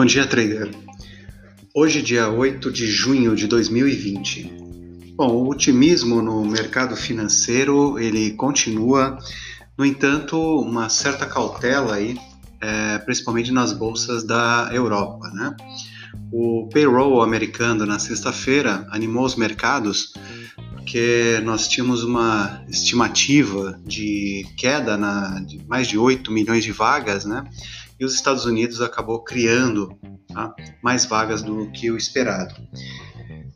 Bom dia, trader. Hoje, dia 8 de junho de 2020. Bom, o otimismo no mercado financeiro ele continua, no entanto, uma certa cautela aí, é, principalmente nas bolsas da Europa, né? O payroll americano na sexta-feira animou os mercados porque nós tínhamos uma estimativa de queda na, de mais de 8 milhões de vagas, né? E os Estados Unidos acabou criando tá? mais vagas do que o esperado.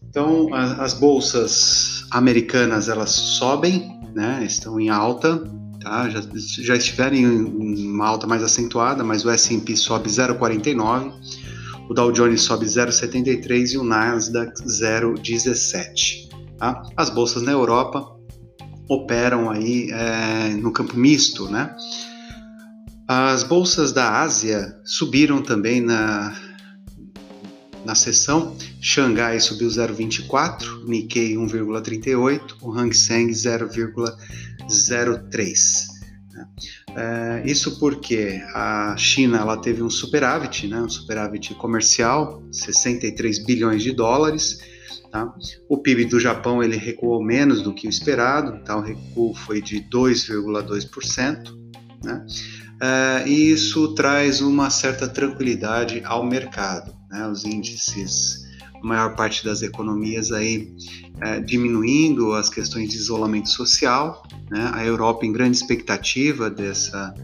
Então, a, as bolsas americanas elas sobem, né? Estão em alta, tá? Já, já estiveram em uma alta mais acentuada, mas o S&P sobe 0,49 o Dow Jones sobe 0,73 e o Nasdaq 0,17. Tá? As bolsas na Europa operam aí é, no campo misto, né? As bolsas da Ásia subiram também na, na sessão. Xangai subiu 0,24, Nikkei 1,38, o Hang Seng 0,03. É, isso porque a China ela teve um superávit, né, um superávit comercial, 63 bilhões de dólares. Tá? O PIB do Japão ele recuou menos do que o esperado, então o recuo foi de 2,2%. Né? É, e isso traz uma certa tranquilidade ao mercado. Né? Os índices a maior parte das economias aí é, diminuindo as questões de isolamento social, né? a Europa em grande expectativa dessa,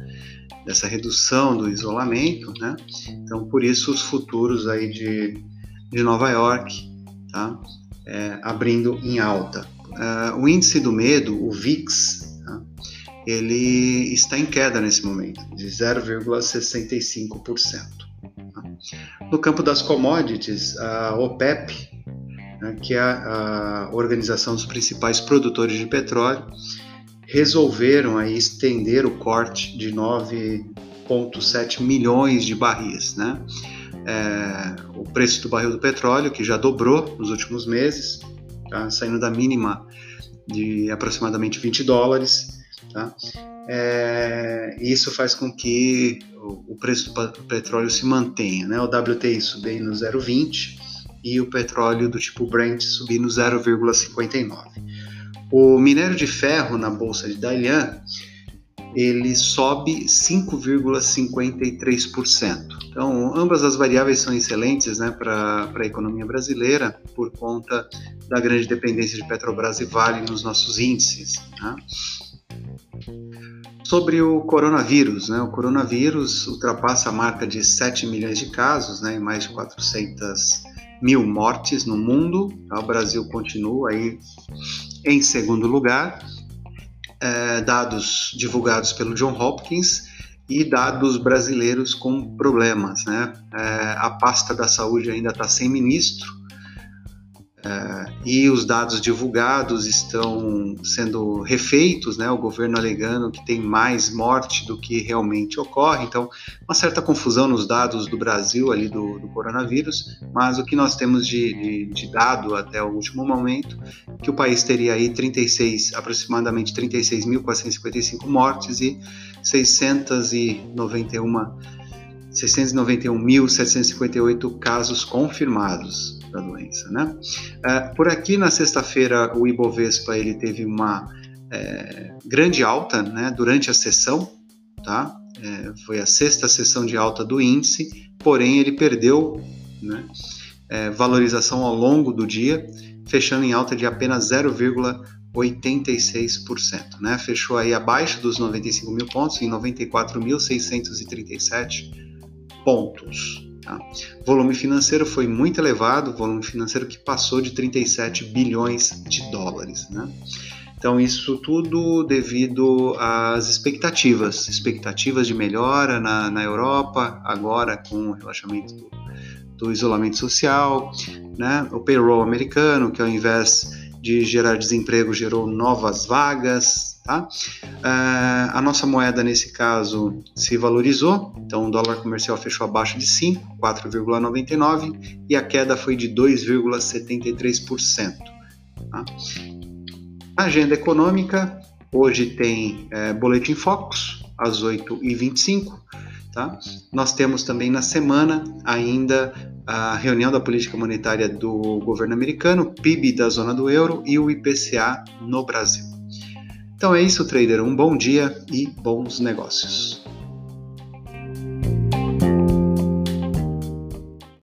dessa redução do isolamento, né? então por isso os futuros aí de, de Nova York tá? É, abrindo em alta. Uh, o índice do medo, o VIX? Ele está em queda nesse momento, de 0,65%. No campo das commodities, a OPEP, né, que é a, organização dos principais produtores de petróleo, resolveram aí estender o corte de 9,7 milhões de barris. Né? É, o preço do barril do petróleo, que já dobrou nos últimos meses, tá? saindo da mínima de aproximadamente 20 dólares. Tá? É, isso faz com que o, preço do petróleo se mantenha, né? O WTI subir no 0,20 e o petróleo do tipo Brent subir no 0,59. O minério de ferro na bolsa de Dalian ele sobe 5,53%. Então, ambas as variáveis são excelentes né, para a economia brasileira por conta da grande dependência de Petrobras e Vale nos nossos índices. Né? Sobre o coronavírus, né? O coronavírus ultrapassa a marca de 7 milhões de casos, né? E mais de 400 mil mortes no mundo. Tá? O Brasil continua aí em segundo lugar. É, dados divulgados pelo John Hopkins e dados brasileiros com problemas, né? É, a pasta da saúde ainda está sem ministro Uh, e os dados divulgados estão sendo refeitos, né? O governo alegando que tem mais morte do que realmente ocorre, então uma certa confusão nos dados do Brasil ali do, do coronavírus, mas o que nós temos de, de, de, dado até o último momento, que o país teria aí 36, aproximadamente 36.455 mortes e 691 691.758 casos confirmados da doença, né? Uh, por aqui na sexta-feira o Ibovespa ele teve uma é, grande alta, né? Durante a sessão, tá? É, foi a sexta sessão de alta do índice, porém ele perdeu, né? É, valorização ao longo do dia, fechando em alta de apenas 0,86%, né? Fechou aí abaixo dos 95 mil pontos, em 94.637 pontos. Tá? Volume financeiro foi muito elevado, volume financeiro que passou de 37 bilhões de dólares. Né? Então, isso tudo devido às expectativas, expectativas de melhora na, na Europa, agora com o relaxamento do, do isolamento social, né? o payroll americano, que ao invés de gerar desemprego, gerou novas vagas, Tá? Uh, a nossa moeda, nesse caso, se valorizou, então o dólar comercial fechou abaixo de 5, 4,99, e a queda foi de 2,73%. Tá? Agenda econômica, hoje tem eh, Boletim Focus, às 8h25, tá? Nós temos também na semana ainda a reunião da política monetária do governo americano, PIB da zona do euro e o IPCA no Brasil. Então é isso, trader. Um bom dia e bons negócios.